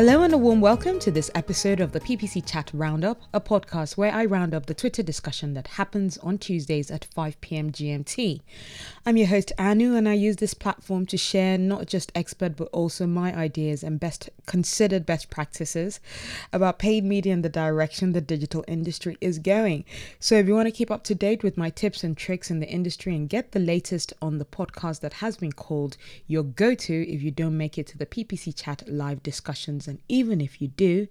Hello and a warm welcome to this episode of the PPC Chat Roundup, a podcast where I round up the Twitter discussion that happens on Tuesdays at 5 p.m. GMT. I'm your host Anu and I use this platform to share not just expert but also my ideas and best considered best practices about paid media and the direction the digital industry is going. So if you want to keep up to date with my tips and tricks in the industry and get the latest on the podcast that has been called your go-to if you don't make it to the PPC Chat live discussions and even if you do,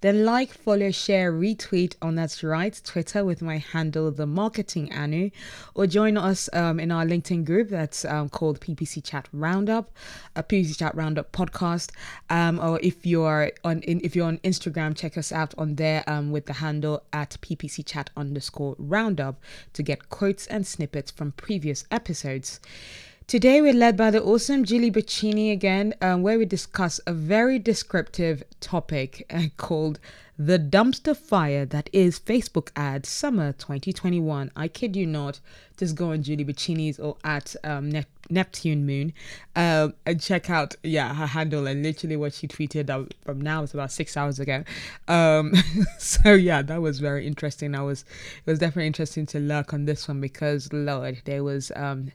then like, follow, share, retweet on that's right Twitter with my handle the marketing Anu, or join us um, in our LinkedIn group that's um, called PPC Chat Roundup, a PPC Chat Roundup podcast. Um, or if you're on in, if you're on Instagram, check us out on there um, with the handle at PPC Chat underscore Roundup to get quotes and snippets from previous episodes. Today, we're led by the awesome Julie Bacchini again, um, where we discuss a very descriptive topic uh, called the dumpster fire that is Facebook ads summer 2021. I kid you not. Just go on Julie Bacchini's or at um, Nep- Neptune Moon um, and check out, yeah, her handle and literally what she tweeted uh, from now is about six hours ago. Um, so yeah, that was very interesting. I was, it was definitely interesting to lurk on this one because Lord, there was, um,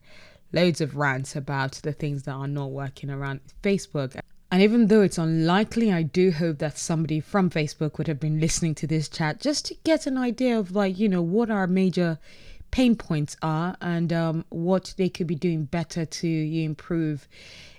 loads of rants about the things that are not working around Facebook. And even though it's unlikely, I do hope that somebody from Facebook would have been listening to this chat just to get an idea of, like, you know, what our major pain points are and um, what they could be doing better to improve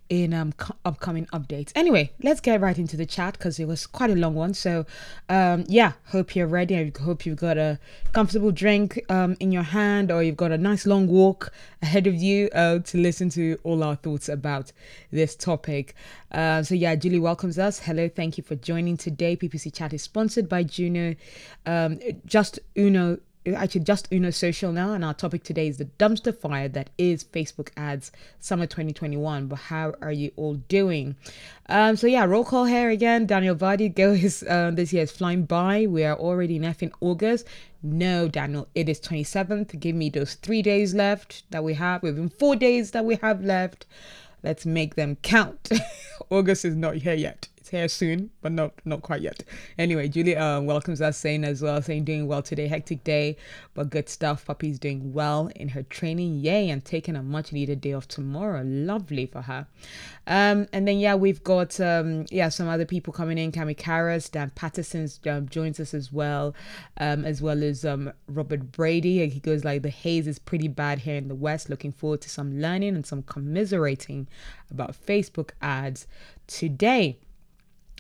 in um, upcoming updates. Anyway, let's get right into the chat because it was quite a long one. So, um, yeah, hope you're ready. I hope you've got a comfortable drink um, in your hand or you've got a nice long walk ahead of you uh, to listen to all our thoughts about this topic. Uh, so, yeah, Julie welcomes us. Hello, thank you for joining today. PPC Chat is sponsored by Juno, um, Just Uno actually Justuno Social now, and our topic today is the dumpster fire that is Facebook ads summer 2021. But how are you all doing? Um, so yeah, roll call here again. Daniel Vardy go is uh, this year is flying by. We are already in F in August. No, Daniel, it is 27th. Give me those three days left that we have. Within four days that we have left. Let's make them count. August is not here yet. It's here soon, but not not quite yet. Anyway, Julie uh, welcomes us saying as well, saying doing well today. Hectic day, but good stuff. Puppy's doing well in her training. Yay, and taking a much needed day off tomorrow. Lovely for her. Um, and then yeah, we've got um, yeah some other people coming in. Cami Karras, Dan Patterson um, joins us as well, um, as well as um, Robert Brady. He goes like the haze is pretty bad here in the West. Looking forward to some learning and some commiserating about Facebook ads today.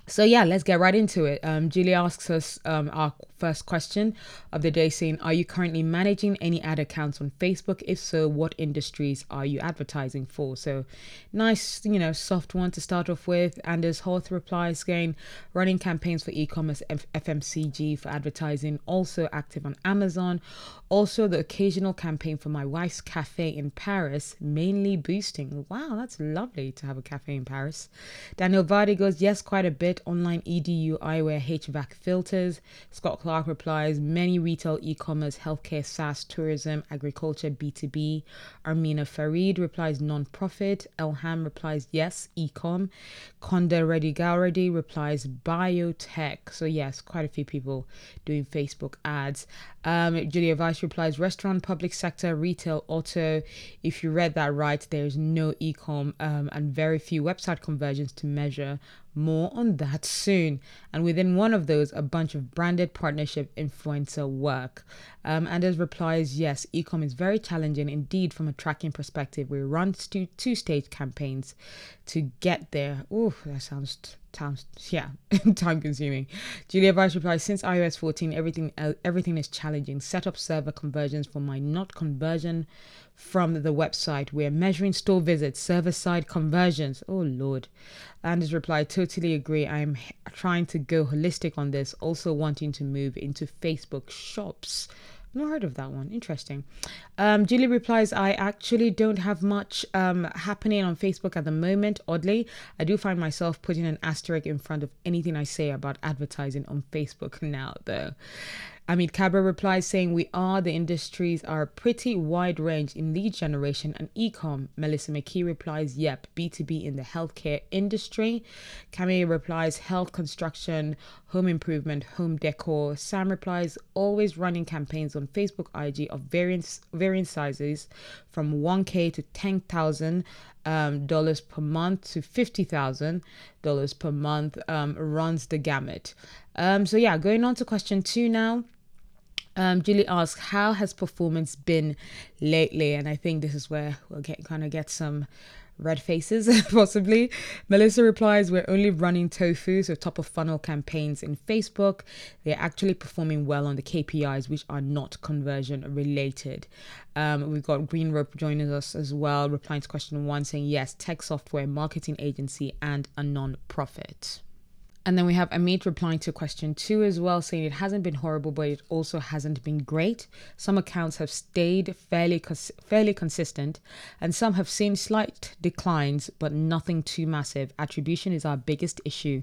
So yeah, let's get right into it. Um, Julie asks us um, our first question of the day, saying, "Are you currently managing any ad accounts on Facebook? If so, what industries are you advertising for?" So, nice, you know, soft one to start off with. Anders Hjorth replies, saying, "Running campaigns for e-commerce, F- FMCG for advertising, also active on Amazon. Also, the occasional campaign for my wife's cafe in Paris, mainly boosting. Wow, that's lovely to have a cafe in Paris." Daniel Vardy goes, "Yes, quite a bit." Online EDU eyewear HVAC filters. Scott Clark replies many retail, e commerce, healthcare, SaaS, tourism, agriculture, B2B. Armina Farid replies non-profit. Elham replies yes, e-com. Konda Reddy Gauradi replies biotech. So yes, quite a few people doing Facebook ads. Um, Julia Weiss replies restaurant, public sector, retail, auto. If you read that right, there's no e-com um, and very few website conversions to measure more on that soon. And within one of those, a bunch of branded partnership influencer work. Um, Anders replies, yes, ecom is very challenging indeed from a tracking perspective. We run two, two stage campaigns to get there. Oh, that sounds time, yeah, time consuming. Julia Vice replies, since iOS 14, everything everything is challenging. Set up server conversions for my not conversion from the website. We're measuring store visits, server side conversions. Oh Lord. And his reply, totally agree. I'm trying to go holistic on this, also wanting to move into Facebook shops. Not heard of that one. Interesting. Um, Julie replies, I actually don't have much um, happening on Facebook at the moment. Oddly, I do find myself putting an asterisk in front of anything I say about advertising on Facebook now, though. Amit Cabra replies saying, We are, the industries are a pretty wide range in lead generation and ecom. Melissa McKee replies, Yep, B2B in the healthcare industry. Camille replies, Health, construction, home improvement, home decor. Sam replies, Always running campaigns on Facebook IG of various, varying sizes from 1K to 10,000 um, dollars per month to fifty thousand dollars per month um, runs the gamut. Um, so yeah, going on to question two now. Um, Julie asks, "How has performance been lately?" And I think this is where we'll get kind of get some red faces, possibly. Melissa replies, We're only running tofu, so top of funnel campaigns in Facebook. They're actually performing well on the KPIs, which are not conversion related. Um, we've got Green Rope joining us as well, replying to question one, saying, Yes, tech software, marketing agency, and a non profit. And then we have Amit replying to question two as well, saying it hasn't been horrible, but it also hasn't been great. Some accounts have stayed fairly cons- fairly consistent, and some have seen slight declines, but nothing too massive. Attribution is our biggest issue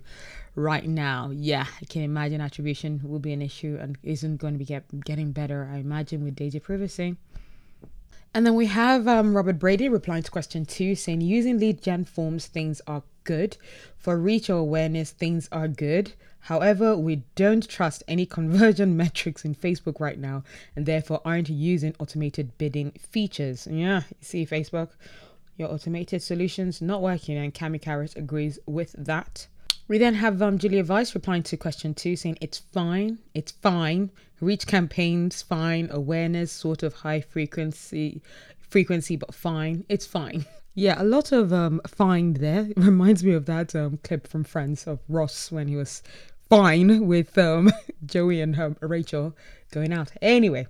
right now. Yeah, I can imagine attribution will be an issue and isn't going to be get, getting better. I imagine with data privacy. And then we have um, Robert Brady replying to question two, saying using lead gen forms, things are good. For reach or awareness, things are good. However, we don't trust any conversion metrics in Facebook right now and therefore aren't using automated bidding features. Yeah, you see, Facebook, your automated solutions not working, and Cami Carrot agrees with that. We then have um, Julia Weiss replying to question two, saying it's fine, it's fine. Reach campaigns, fine. Awareness, sort of high frequency, frequency, but fine. It's fine. Yeah, a lot of um, fine there. It reminds me of that um, clip from Friends of Ross when he was fine with um, Joey and um, Rachel going out. Anyway,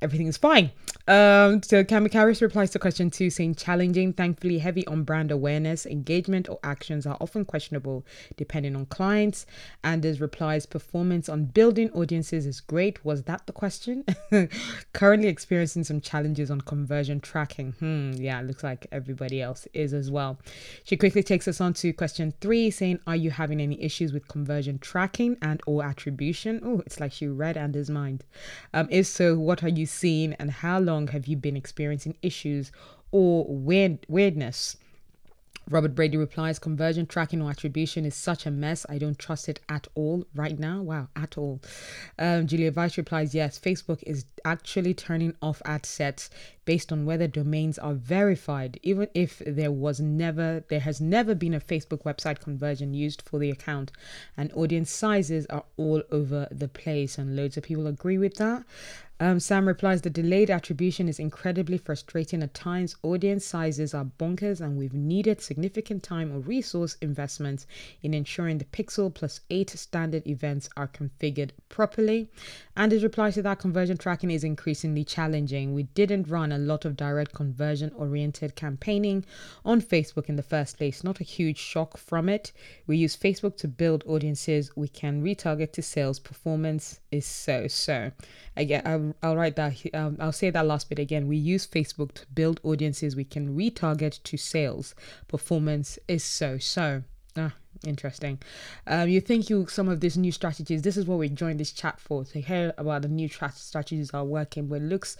everything is fine. Um, so Cami Harris replies to question two, saying challenging, thankfully heavy on brand awareness, engagement or actions are often questionable depending on clients. Anders replies, performance on building audiences is great. Was that the question? Currently experiencing some challenges on conversion tracking. Hmm, yeah, looks like everybody else is as well. She quickly takes us on to question three, saying, Are you having any issues with conversion tracking and or attribution? Oh, it's like she read Anders' mind. Um, if so, what are you seeing and how long long have you been experiencing issues or weird weirdness? Robert Brady replies, conversion tracking or attribution is such a mess. I don't trust it at all right now. Wow, at all. Um, Julia Weiss replies, yes, Facebook is actually turning off ad sets based on whether domains are verified, even if there was never, there has never been a Facebook website conversion used for the account. And audience sizes are all over the place, and loads of people agree with that. Um, Sam replies, the delayed attribution is incredibly frustrating at times. Audience sizes are bonkers, and we've needed significant time or resource investments in ensuring the Pixel plus eight standard events are configured properly. And his reply to that conversion tracking is increasingly challenging. We didn't run a lot of direct conversion oriented campaigning on Facebook in the first place, not a huge shock from it. We use Facebook to build audiences we can retarget to sales. Performance is so so. Again, I'll, I'll write that, um, I'll say that last bit again. We use Facebook to build audiences we can retarget to sales. Performance is so so. Ah, interesting. Um, you think you some of these new strategies. This is what we joined this chat for to hear about the new tra- strategies are working. But looks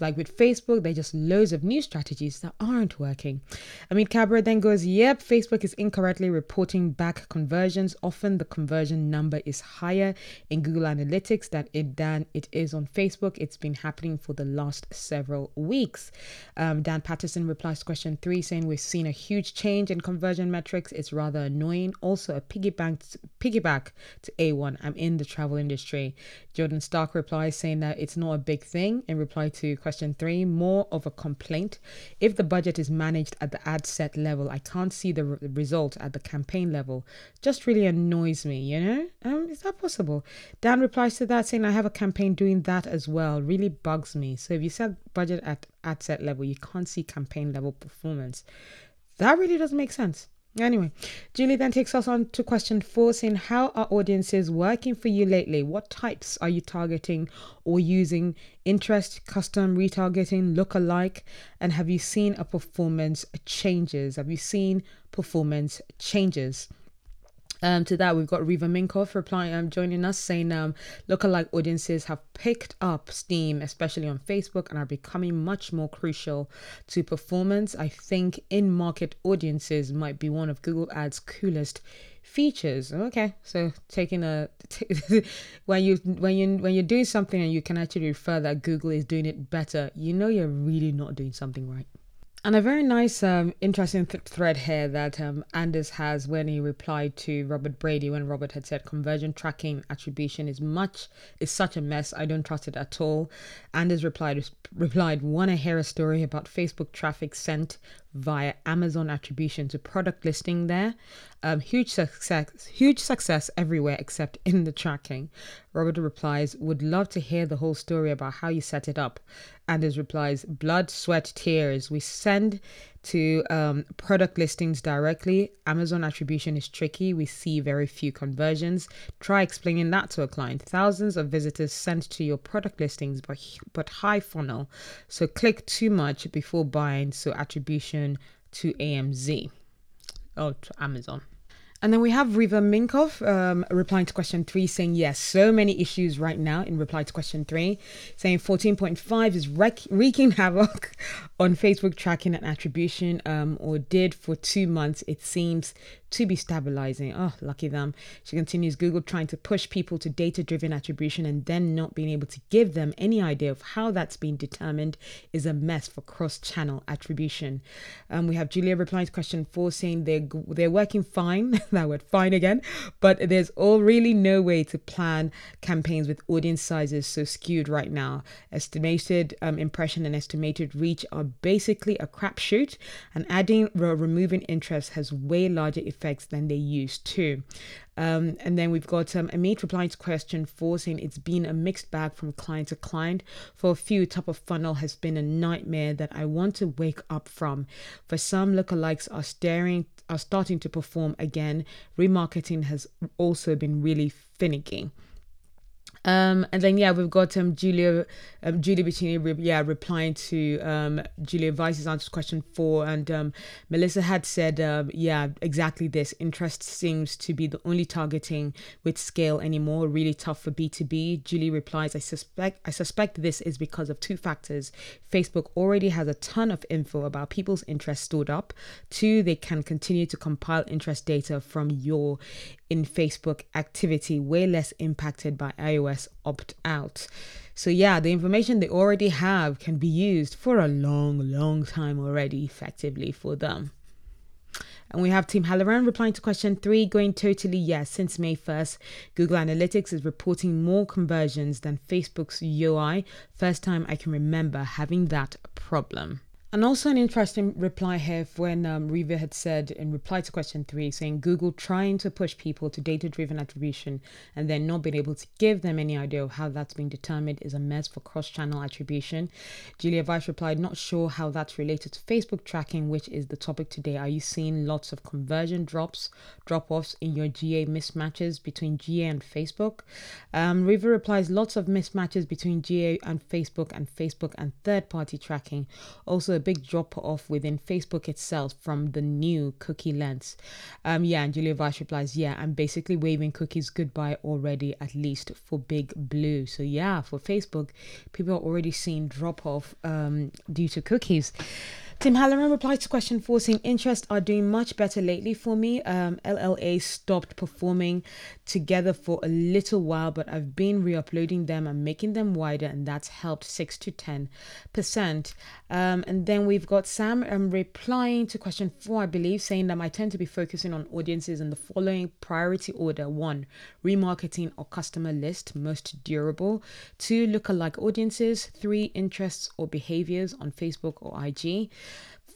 like with Facebook, they just loads of new strategies that aren't working. I mean, Cabra then goes, "Yep, Facebook is incorrectly reporting back conversions. Often the conversion number is higher in Google Analytics than it than it is on Facebook. It's been happening for the last several weeks." Um, Dan Patterson replies to question three, saying, "We've seen a huge change in conversion metrics. It's rather annoying." also a piggyback piggyback to A1. I'm in the travel industry. Jordan Stark replies saying that it's not a big thing. In reply to question three, more of a complaint. If the budget is managed at the ad set level, I can't see the re- result at the campaign level. Just really annoys me, you know? Um, is that possible? Dan replies to that saying I have a campaign doing that as well. Really bugs me. So if you set budget at ad set level, you can't see campaign level performance. That really doesn't make sense. Anyway, Julie then takes us on to question four, saying, How are audiences working for you lately? What types are you targeting or using? Interest, custom, retargeting, look alike? And have you seen a performance changes? Have you seen performance changes? Um, to that, we've got Riva Minkoff replying, um, joining us, saying um, lookalike audiences have picked up steam, especially on Facebook, and are becoming much more crucial to performance. I think in market audiences might be one of Google Ads' coolest features. Okay, so taking a t- when you when you when you're doing something and you can actually refer that Google is doing it better, you know you're really not doing something right. And a very nice, um, interesting th- thread here that um, Anders has when he replied to Robert Brady when Robert had said conversion tracking attribution is much is such a mess. I don't trust it at all. Anders replied replied, "Want to hear a story about Facebook traffic sent via Amazon attribution to product listing there. Um, huge success, huge success everywhere except in the tracking. Robert replies, would love to hear the whole story about how you set it up. Anders replies, blood, sweat, tears. We send to um, product listings directly. Amazon attribution is tricky. We see very few conversions. Try explaining that to a client. Thousands of visitors sent to your product listings, but but high funnel. So click too much before buying. So attribution to AMZ. Oh, to Amazon. And then we have Riva Minkoff um, replying to question three, saying, Yes, so many issues right now in reply to question three, saying 14.5 is wreak- wreaking havoc on Facebook tracking and attribution, um, or did for two months. It seems to be stabilizing. Oh, lucky them. She continues Google trying to push people to data driven attribution and then not being able to give them any idea of how that's been determined is a mess for cross channel attribution. Um, we have Julia replying to question four saying they're, they're working fine. that word fine again, but there's all really no way to plan campaigns with audience sizes so skewed right now. Estimated um, impression and estimated reach are basically a crapshoot, and adding or removing interest has way larger effects effects than they used to. Um, and then we've got um, Amit replying to question four saying it's been a mixed bag from client to client. For a few, top of funnel has been a nightmare that I want to wake up from. For some, lookalikes are staring are starting to perform again. Remarketing has also been really finicky. Um, and then yeah, we've got um Julia um, Julia Bettini re- yeah replying to um Julia Vice's answer to question four, and um Melissa had said um yeah exactly this. Interest seems to be the only targeting with scale anymore. Really tough for B two B. Julie replies, I suspect I suspect this is because of two factors. Facebook already has a ton of info about people's interest stored up. Two, they can continue to compile interest data from your in Facebook activity, way less impacted by iOS opt out. So, yeah, the information they already have can be used for a long, long time already effectively for them. And we have Tim Halloran replying to question three, going totally yes. Since May 1st, Google Analytics is reporting more conversions than Facebook's UI. First time I can remember having that problem. And also an interesting reply here when um, Riva had said in reply to question three, saying Google trying to push people to data-driven attribution and then not being able to give them any idea of how that's being determined is a mess for cross-channel attribution. Julia Weiss replied, not sure how that's related to Facebook tracking, which is the topic today. Are you seeing lots of conversion drops, drop-offs in your GA mismatches between GA and Facebook? Um, Riva replies, lots of mismatches between GA and Facebook and Facebook and third-party tracking. Also big drop off within Facebook itself from the new cookie lens. Um, yeah, and Julia Vash replies, yeah, I'm basically waving cookies goodbye already, at least for Big Blue. So yeah, for Facebook, people are already seeing drop off um, due to cookies. Tim Halloran replied to question four saying interest are doing much better lately for me. Um, LLA stopped performing together for a little while, but I've been re-uploading them and making them wider, and that's helped six to ten percent. Um, and then we've got Sam um, replying to question four, I believe, saying that I tend to be focusing on audiences in the following priority order: one, remarketing or customer list, most durable; two, lookalike audiences; three, interests or behaviors on Facebook or IG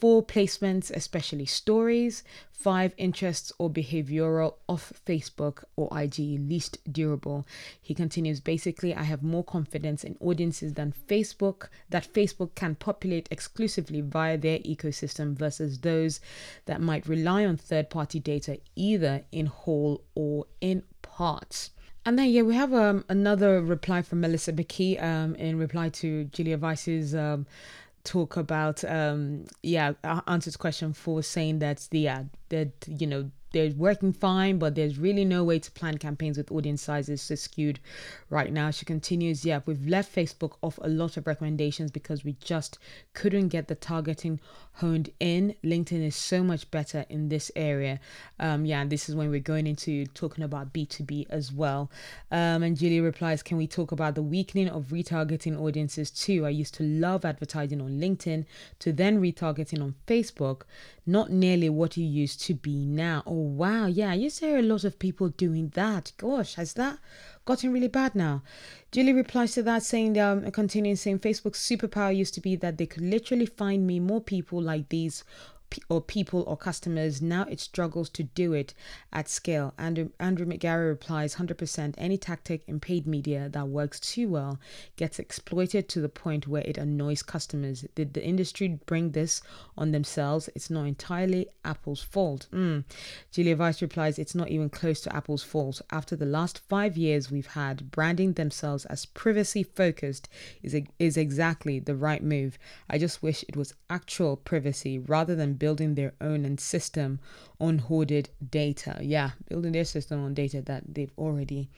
four placements, especially stories, five interests or behavioral off Facebook or IG, least durable. He continues basically, I have more confidence in audiences than Facebook, that Facebook can populate exclusively via their ecosystem versus those that might rely on third party data either in whole or in parts. And then, yeah, we have um, another reply from Melissa McKee um, in reply to Julia Vice's um, talk about um yeah answers question four saying that the yeah that you know they're working fine, but there's really no way to plan campaigns with audience sizes so skewed right now. She continues, yeah, we've left Facebook off a lot of recommendations because we just couldn't get the targeting honed in. LinkedIn is so much better in this area. Um, yeah, this is when we're going into talking about B2B as well. Um, and Julie replies, Can we talk about the weakening of retargeting audiences too? I used to love advertising on LinkedIn to then retargeting on Facebook, not nearly what you used to be now. Oh, wow. Yeah, you see a lot of people doing that. Gosh, has that gotten really bad now. Julie replies to that saying, um, continuing saying, Facebook's superpower used to be that they could literally find me more people like these or people or customers. Now it struggles to do it at scale. Andrew, Andrew McGarry replies 100% any tactic in paid media that works too well gets exploited to the point where it annoys customers. Did the industry bring this on themselves? It's not entirely Apple's fault. Mm. Julia Weiss replies it's not even close to Apple's fault. After the last five years we've had, branding themselves as privacy focused is, is exactly the right move. I just wish it was actual privacy rather than building their own and system on hoarded data. Yeah, building their system on data that they've already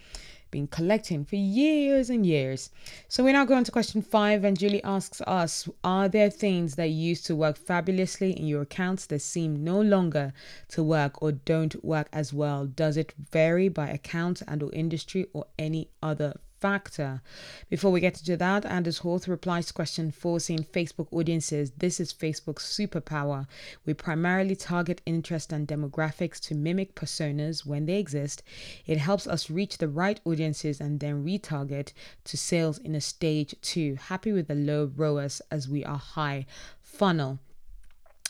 been collecting for years and years. So we now go on to question five, and Julie asks us Are there things that used to work fabulously in your accounts that seem no longer to work or don't work as well? Does it vary by account and or industry or any other factor. Before we get to that, Anders Hjorth replies to question four saying Facebook audiences, this is Facebook's superpower. We primarily target interest and demographics to mimic personas when they exist. It helps us reach the right audiences and then retarget to sales in a stage two. Happy with the low ROAS as we are high funnel.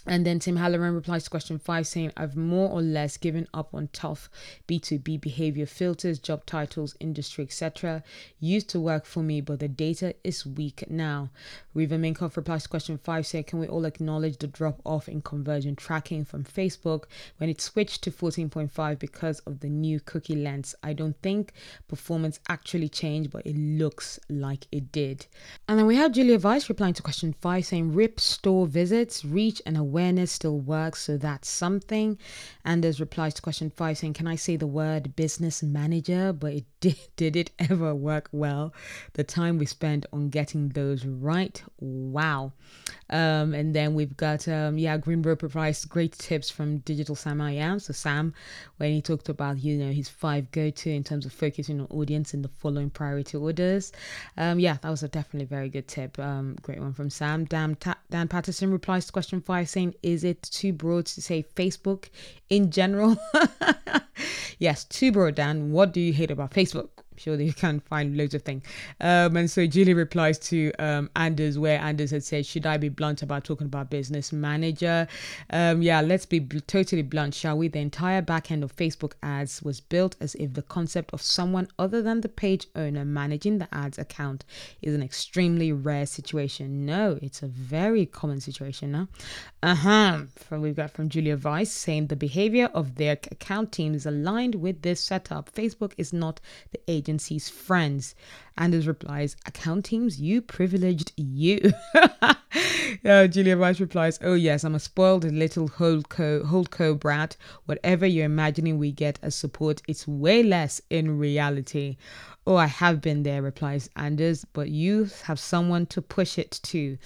And then Tim Halloran replies to question five saying, I've more or less given up on tough B2B behavior filters, job titles, industry, etc. Used to work for me, but the data is weak now. Riva Minkoff replies to question five saying, Can we all acknowledge the drop off in conversion tracking from Facebook when it switched to 14.5 because of the new cookie lens? I don't think performance actually changed, but it looks like it did. And then we have Julia Weiss replying to question five saying, RIP store visits, reach and awareness still works, so that's something. Anders replies to question five saying, Can I say the word business manager? But it did, did it ever work well? The time we spent on getting those right, wow. Um, and then we've got, um, yeah, Greenberg provides great tips from Digital Sam I Am. So, Sam, when he talked about, you know, his five go to in terms of focusing on audience in the following priority orders. Um, yeah, that was a definitely very good tip. Um, great one from Sam. Dan, Ta- Dan Patterson replies to question five saying, Is it too broad to say Facebook in general? yes, too broad, Dan. What do you hate about Facebook? Sure that you can find loads of things. Um, and so Julie replies to um, Anders, where Anders had said, Should I be blunt about talking about business manager? Um, yeah, let's be bl- totally blunt, shall we? The entire back end of Facebook ads was built as if the concept of someone other than the page owner managing the ads account is an extremely rare situation. No, it's a very common situation now. Uh huh. From we've got from Julia Weiss saying the behavior of their account team is aligned with this setup. Facebook is not the agent agency's friends. Anders replies, account teams, you privileged you. uh, Julia Rice replies, oh yes, I'm a spoiled little holdco, holdco brat. Whatever you're imagining we get as support, it's way less in reality. Oh, I have been there, replies Anders, but you have someone to push it to,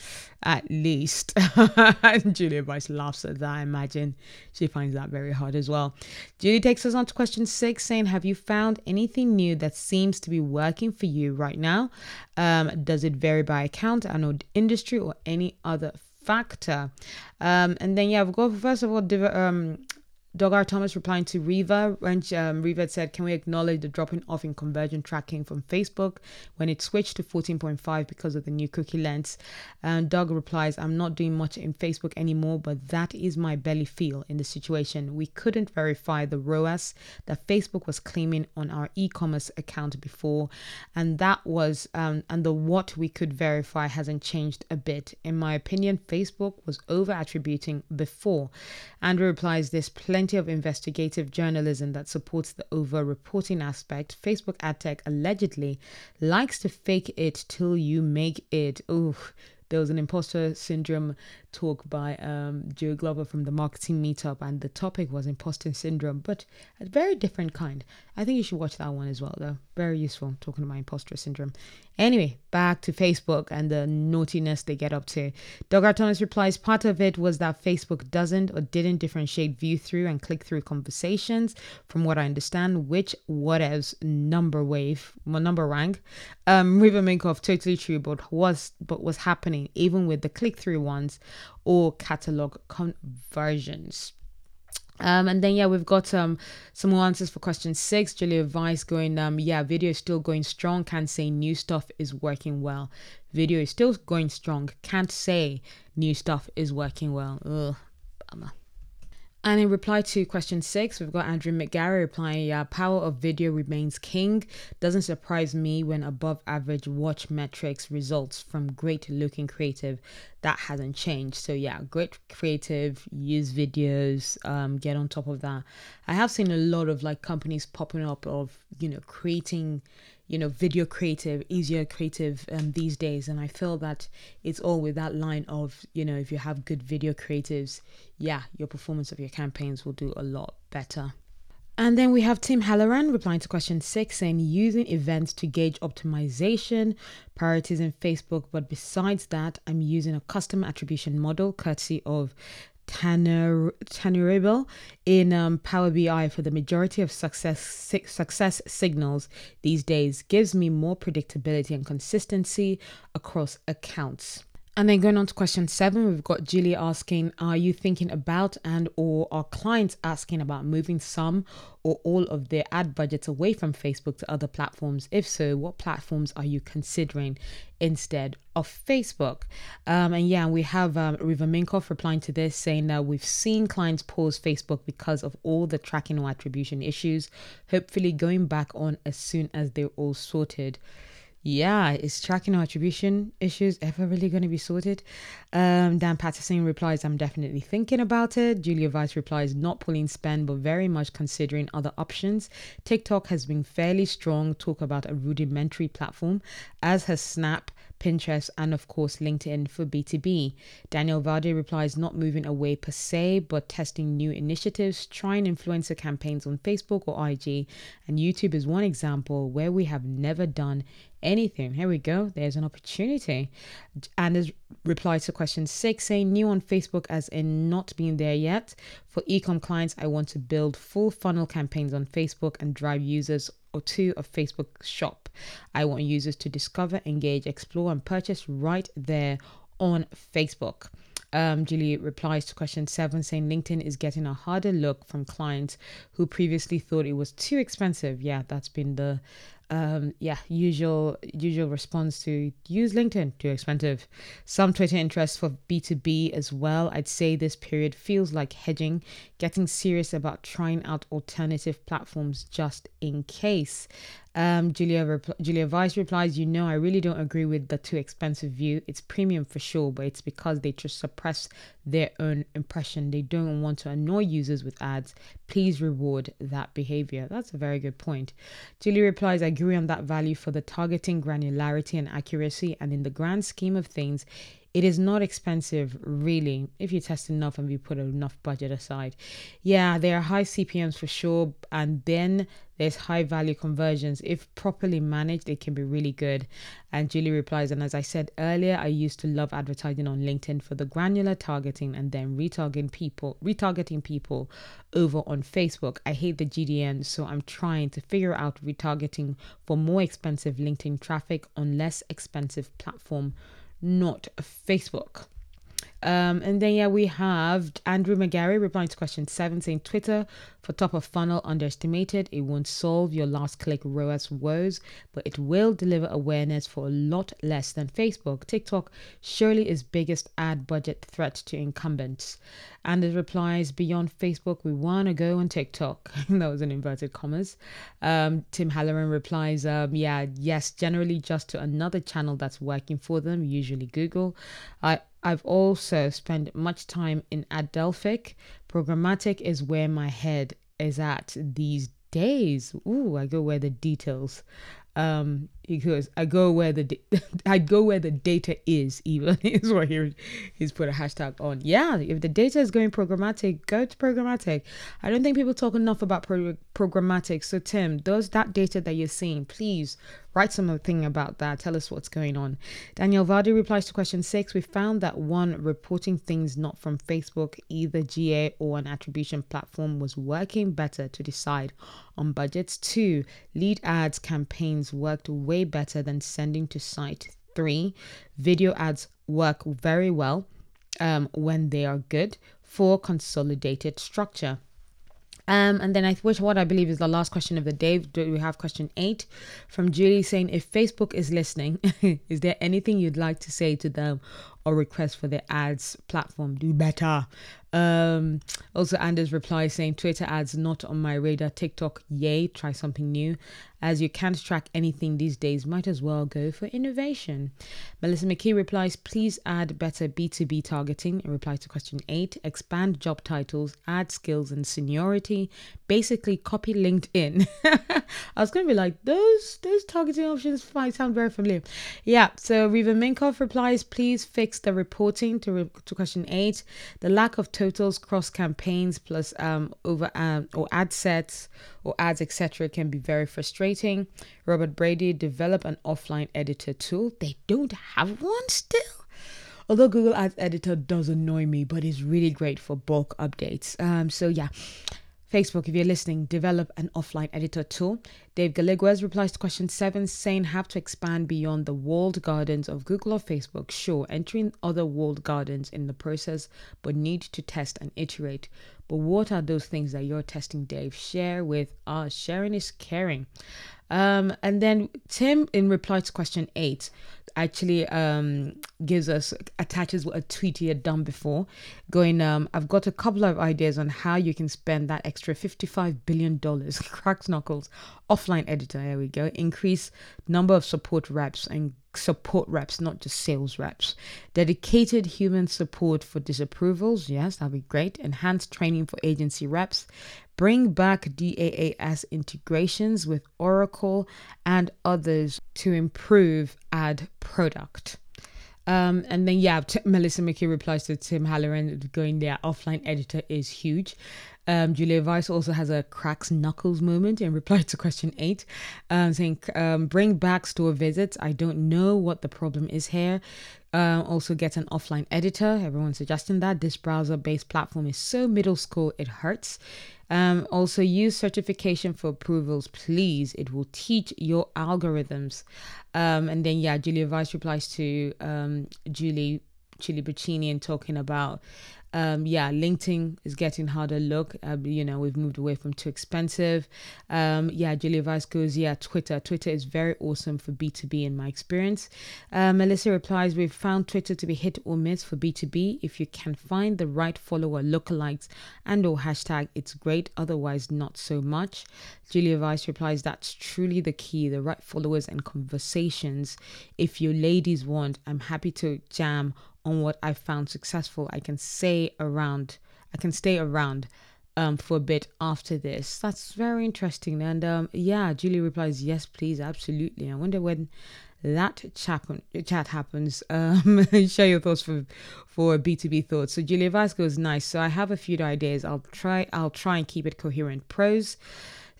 at least. and Julia Rice laughs at that, I imagine. She finds that very hard as well. Julie takes us on to question six, saying, Have you found anything new that seems to be working for you right now? Um, does it vary by account and industry or any other factor? Um, and then, yeah, we'll go first of all, um, Doug Thomas replying to Riva when um, Riva said, Can we acknowledge the dropping off in conversion tracking from Facebook when it switched to 14.5 because of the new cookie lens? And Doug replies, I'm not doing much in Facebook anymore, but that is my belly feel in the situation. We couldn't verify the ROAS that Facebook was claiming on our e commerce account before, and that was, um, and the what we could verify hasn't changed a bit. In my opinion, Facebook was over attributing before. Andrew replies, There's plenty plenty of investigative journalism that supports the over reporting aspect. Facebook ad tech allegedly likes to fake it till you make it. Ooh, there was an imposter syndrome talk by um, Joe Glover from the marketing meetup, and the topic was imposter syndrome, but a very different kind. I think you should watch that one as well, though. Very useful talking about imposter syndrome. Anyway, back to Facebook and the naughtiness they get up to. Doug Thomas replies part of it was that Facebook doesn't or didn't differentiate view through and click through conversations, from what I understand, which whatevs number wave, number rank. Um, Riva Minkoff, totally true, but was but was happening even with the click through ones or catalog conversions. Um, and then yeah, we've got um some more answers for question six. Julia Vice going um yeah, video is still going strong. Can't say new stuff is working well. Video is still going strong. Can't say new stuff is working well. Ugh, bummer. And in reply to question six, we've got Andrew McGarry replying, yeah, power of video remains king. Doesn't surprise me when above average watch metrics results from great looking creative. That hasn't changed. So yeah, great creative, use videos, um, get on top of that. I have seen a lot of like companies popping up of, you know, creating you know video creative easier creative um, these days and i feel that it's all with that line of you know if you have good video creatives yeah your performance of your campaigns will do a lot better and then we have Tim Halloran replying to question six saying using events to gauge optimization priorities in Facebook. But besides that, I'm using a custom attribution model courtesy of Tanner in um, Power BI for the majority of success success signals these days gives me more predictability and consistency across accounts. And then going on to question seven, we've got Julie asking, are you thinking about and or are clients asking about moving some or all of their ad budgets away from Facebook to other platforms? If so, what platforms are you considering instead of Facebook? Um, and yeah, we have um, Riva Minkoff replying to this saying that we've seen clients pause Facebook because of all the tracking or attribution issues, hopefully going back on as soon as they're all sorted yeah, is tracking or attribution issues ever really going to be sorted? Um, Dan Patterson replies, I'm definitely thinking about it. Julia Vice replies, not pulling spend, but very much considering other options. TikTok has been fairly strong, talk about a rudimentary platform, as has Snap, Pinterest, and of course LinkedIn for B2B. Daniel Vardy replies, not moving away per se, but testing new initiatives, trying influencer campaigns on Facebook or IG. And YouTube is one example where we have never done anything. Here we go. There's an opportunity. And as reply to question six, saying new on Facebook as in not being there yet. For ecom clients, I want to build full funnel campaigns on Facebook and drive users or two of Facebook shop. I want users to discover, engage, explore, and purchase right there on Facebook. Um, Julie replies to question seven, saying LinkedIn is getting a harder look from clients who previously thought it was too expensive. Yeah, that's been the um, yeah, usual usual response to use LinkedIn, too expensive. Some Twitter interest for B2B as well. I'd say this period feels like hedging, getting serious about trying out alternative platforms just in case. Um, Julia Julia Vice replies, "You know, I really don't agree with the too expensive view. It's premium for sure, but it's because they just suppress their own impression. They don't want to annoy users with ads. Please reward that behavior." That's a very good point. Julie replies, "I agree on that value for the targeting, granularity, and accuracy. And in the grand scheme of things, it is not expensive really if you test enough and you put enough budget aside. Yeah there are high cpms for sure and then there's high value conversions. If properly managed it can be really good. And julie replies and as i said earlier i used to love advertising on linkedin for the granular targeting and then retargeting people retargeting people over on facebook. I hate the gdn so i'm trying to figure out retargeting for more expensive linkedin traffic on less expensive platform not Facebook. Um, and then yeah, we have Andrew McGarry replying to question seven, saying Twitter for top of funnel underestimated. It won't solve your last click ROAS woes, but it will deliver awareness for a lot less than Facebook. TikTok surely is biggest ad budget threat to incumbents. And it replies, beyond Facebook, we want to go on TikTok. that was in inverted commas. Um, Tim Halloran replies, um, yeah, yes, generally just to another channel that's working for them, usually Google. I I've also spent much time in Adelphic. Programmatic is where my head is at these days. Ooh, I go where the details. Um, because I go where the I go where the data is. Even is what he he's put a hashtag on. Yeah, if the data is going programmatic, go to programmatic. I don't think people talk enough about pro- programmatic. So Tim, does that data that you're seeing, please write something about that. Tell us what's going on. Daniel Vardy replies to question six. We found that one reporting things not from Facebook, either GA or an attribution platform, was working better to decide on budgets. Two, lead ads campaigns worked way better than sending to site. Three, video ads work very well um, when they are good. for consolidated structure. Um, and then I which what I believe is the last question of the day. Do we have question eight from Julie saying, if Facebook is listening, is there anything you'd like to say to them or request for the ads platform? Do better. Um, also, Anders replies saying, Twitter ads not on my radar. TikTok, yay, try something new. As you can't track anything these days, might as well go for innovation. Melissa McKee replies, please add better B2B targeting in reply to question eight. Expand job titles, add skills and seniority. Basically, copy LinkedIn. I was going to be like, those those targeting options might sound very familiar. Yeah, so Riva Minkoff replies, please fix the reporting to, re- to question eight. The lack of totals cross campaigns plus um, over um, or ad sets or ads, etc., can be very frustrating. Robert Brady develop an offline editor tool. They don't have one still. Although Google Ads Editor does annoy me, but it's really great for bulk updates. Um, so yeah, Facebook, if you're listening, develop an offline editor tool. Dave Galiguez replies to question seven, saying have to expand beyond the walled gardens of Google or Facebook. Sure, entering other walled gardens in the process, but need to test and iterate. But what are those things that you're testing, Dave? Share with us. Sharing is caring. Um, and then Tim, in reply to question eight, actually um, gives us attaches a tweet he had done before, going, um, "I've got a couple of ideas on how you can spend that extra fifty-five billion dollars." Cracks knuckles. Offline editor. There we go. Increase number of support reps and support reps, not just sales reps. Dedicated human support for disapprovals. Yes, that'd be great. Enhanced training for agency reps bring back DAAS integrations with Oracle and others to improve ad product. Um, and then, yeah, T- Melissa McKee replies to Tim Halloran going there. Offline editor is huge. Um, Julia Weiss also has a cracks knuckles moment in reply to question eight, um, saying, um, bring back store visits. I don't know what the problem is here. Uh, also, get an offline editor. Everyone's suggesting that. This browser based platform is so middle school, it hurts. Um, also, use certification for approvals, please. It will teach your algorithms. Um, and then, yeah, Julia Weiss replies to um, Julie Chili Bacchini and talking about um, yeah, LinkedIn is getting harder look. Uh, you know, we've moved away from too expensive. Um, yeah, Julia Vice goes, yeah, Twitter. Twitter is very awesome for B2B in my experience. Uh, Melissa replies, we've found Twitter to be hit or miss for B2B. If you can find the right follower lookalikes and or hashtag, it's great. Otherwise, not so much. Julia Vice replies, that's truly the key, the right followers and conversations. If you ladies want, I'm happy to jam on what I found successful, I can stay around. I can stay around um, for a bit after this. That's very interesting. And um, yeah, Julie replies, yes, please, absolutely. I wonder when that chat, chat happens. Um, share your thoughts for for B2B thoughts. So Julia Vasco is nice. So I have a few ideas. I'll try I'll try and keep it coherent. Pros.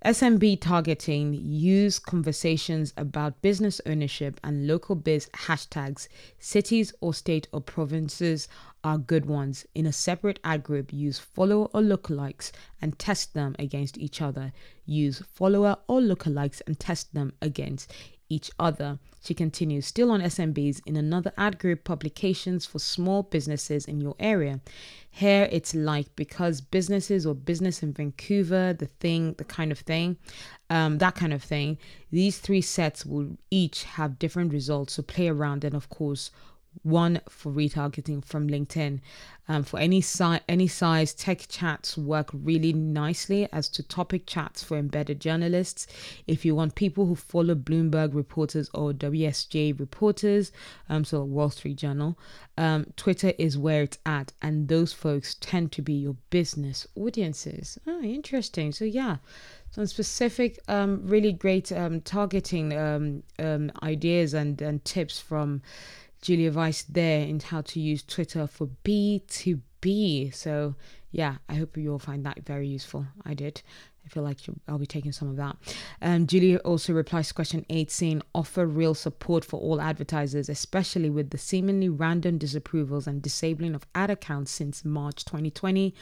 SMB targeting use conversations about business ownership and local biz hashtags. Cities or state or provinces are good ones. In a separate ad group, use follower or lookalikes and test them against each other. Use follower or lookalikes and test them against each other. She continues, still on SMBs in another ad group publications for small businesses in your area. Here it's like because businesses or business in Vancouver, the thing, the kind of thing, um, that kind of thing, these three sets will each have different results. So play around and, of course, one for retargeting from LinkedIn. Um, for any size, any size, tech chats work really nicely as to topic chats for embedded journalists. If you want people who follow Bloomberg reporters or WSJ reporters, um, so Wall Street Journal, um, Twitter is where it's at, and those folks tend to be your business audiences. Oh, interesting. So yeah, some specific, um, really great um, targeting um, um, ideas and and tips from Julia Weiss there in how to use Twitter for B2B. So, yeah, I hope you all find that very useful. I did. I feel like I'll be taking some of that. Um, Julia also replies to question eight, saying offer real support for all advertisers, especially with the seemingly random disapprovals and disabling of ad accounts since March 2020.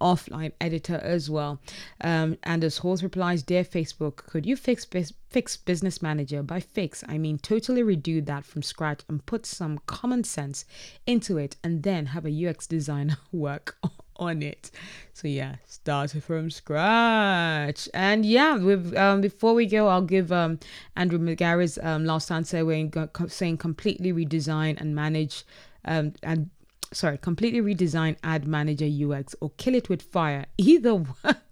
Offline editor as well. Um, Anders Hjorth replies, Dear Facebook, could you fix fix Business Manager? By fix, I mean totally redo that from scratch and put some common sense into it, and then have a UX designer work on it. So yeah, started from scratch. And yeah, um, before we go, I'll give um, Andrew McGarry's um, last answer. We're saying completely redesign and manage um, and sorry, completely redesign ad manager UX or kill it with fire. Either works.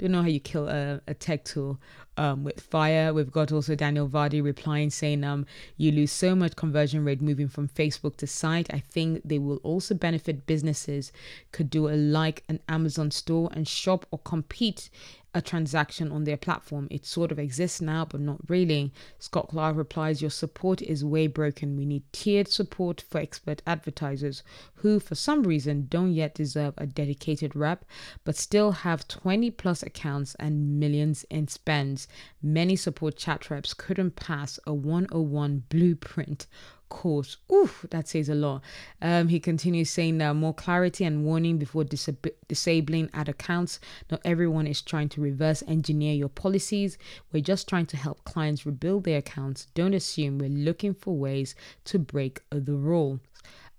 Don't know how you kill a, a tech tool um, with fire. We've got also Daniel Vardy replying saying, um, you lose so much conversion rate moving from Facebook to site. I think they will also benefit businesses could do a like an Amazon store and shop or compete a transaction on their platform. It sort of exists now, but not really. Scott Clark replies, Your support is way broken. We need tiered support for expert advertisers who, for some reason, don't yet deserve a dedicated rep, but still have 20 plus accounts and millions in spends. Many support chat reps couldn't pass a 101 blueprint course. Oof, that says a lot. Um, he continues saying uh, more clarity and warning before disab- disabling ad accounts. Not everyone is trying to reverse engineer your policies. We're just trying to help clients rebuild their accounts. Don't assume we're looking for ways to break the rule.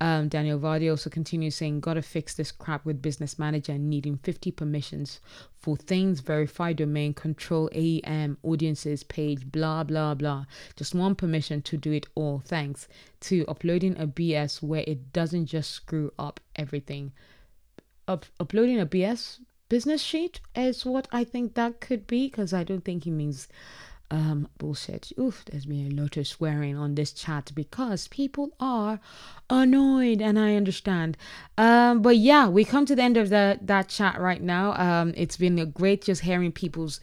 Um, Daniel Vardy also continues saying, Gotta fix this crap with Business Manager needing 50 permissions for things, verify domain, control AEM, audiences, page, blah, blah, blah. Just one permission to do it all. Thanks. To uploading a BS where it doesn't just screw up everything. Up- uploading a BS business sheet is what I think that could be because I don't think he means um, bullshit. Oof, there's been a lot of swearing on this chat because people are annoyed, and I understand. Um, but yeah, we come to the end of the that chat right now. Um, it's been a great just hearing people's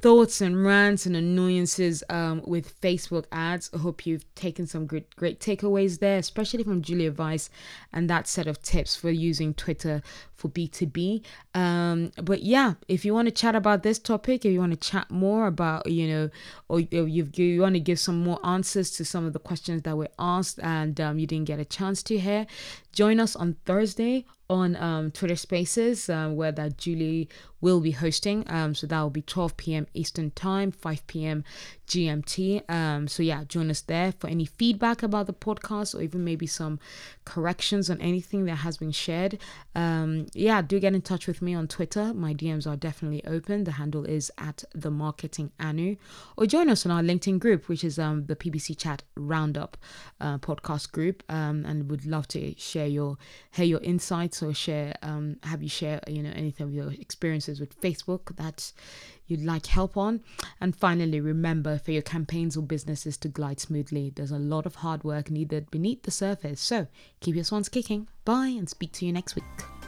thoughts and rants and annoyances um, with Facebook ads. I hope you've taken some great, great takeaways there, especially from Julia Weiss and that set of tips for using Twitter for B2B. Um, but yeah, if you want to chat about this topic, if you want to chat more about, you know, or, or you you want to give some more answers to some of the questions that were asked and um, you didn't get a chance to hear, join us on Thursday on um, Twitter Spaces, uh, where that Julie will be hosting. Um, so that will be 12 p.m. Eastern Time, 5 p.m. GMT. Um, so yeah, join us there for any feedback about the podcast or even maybe some corrections on anything that has been shared. Um, yeah, do get in touch with me on Twitter. My DMs are definitely open. The handle is at the marketing anu, or join us on our LinkedIn group, which is um, the PPC Chat Roundup uh, podcast group, um, and would love to share your hear your insights or share um, have you share you know anything of your experiences with Facebook that you'd like help on. And finally, remember for your campaigns or businesses to glide smoothly, there's a lot of hard work needed beneath the surface. So keep your swans kicking. Bye and speak to you next week.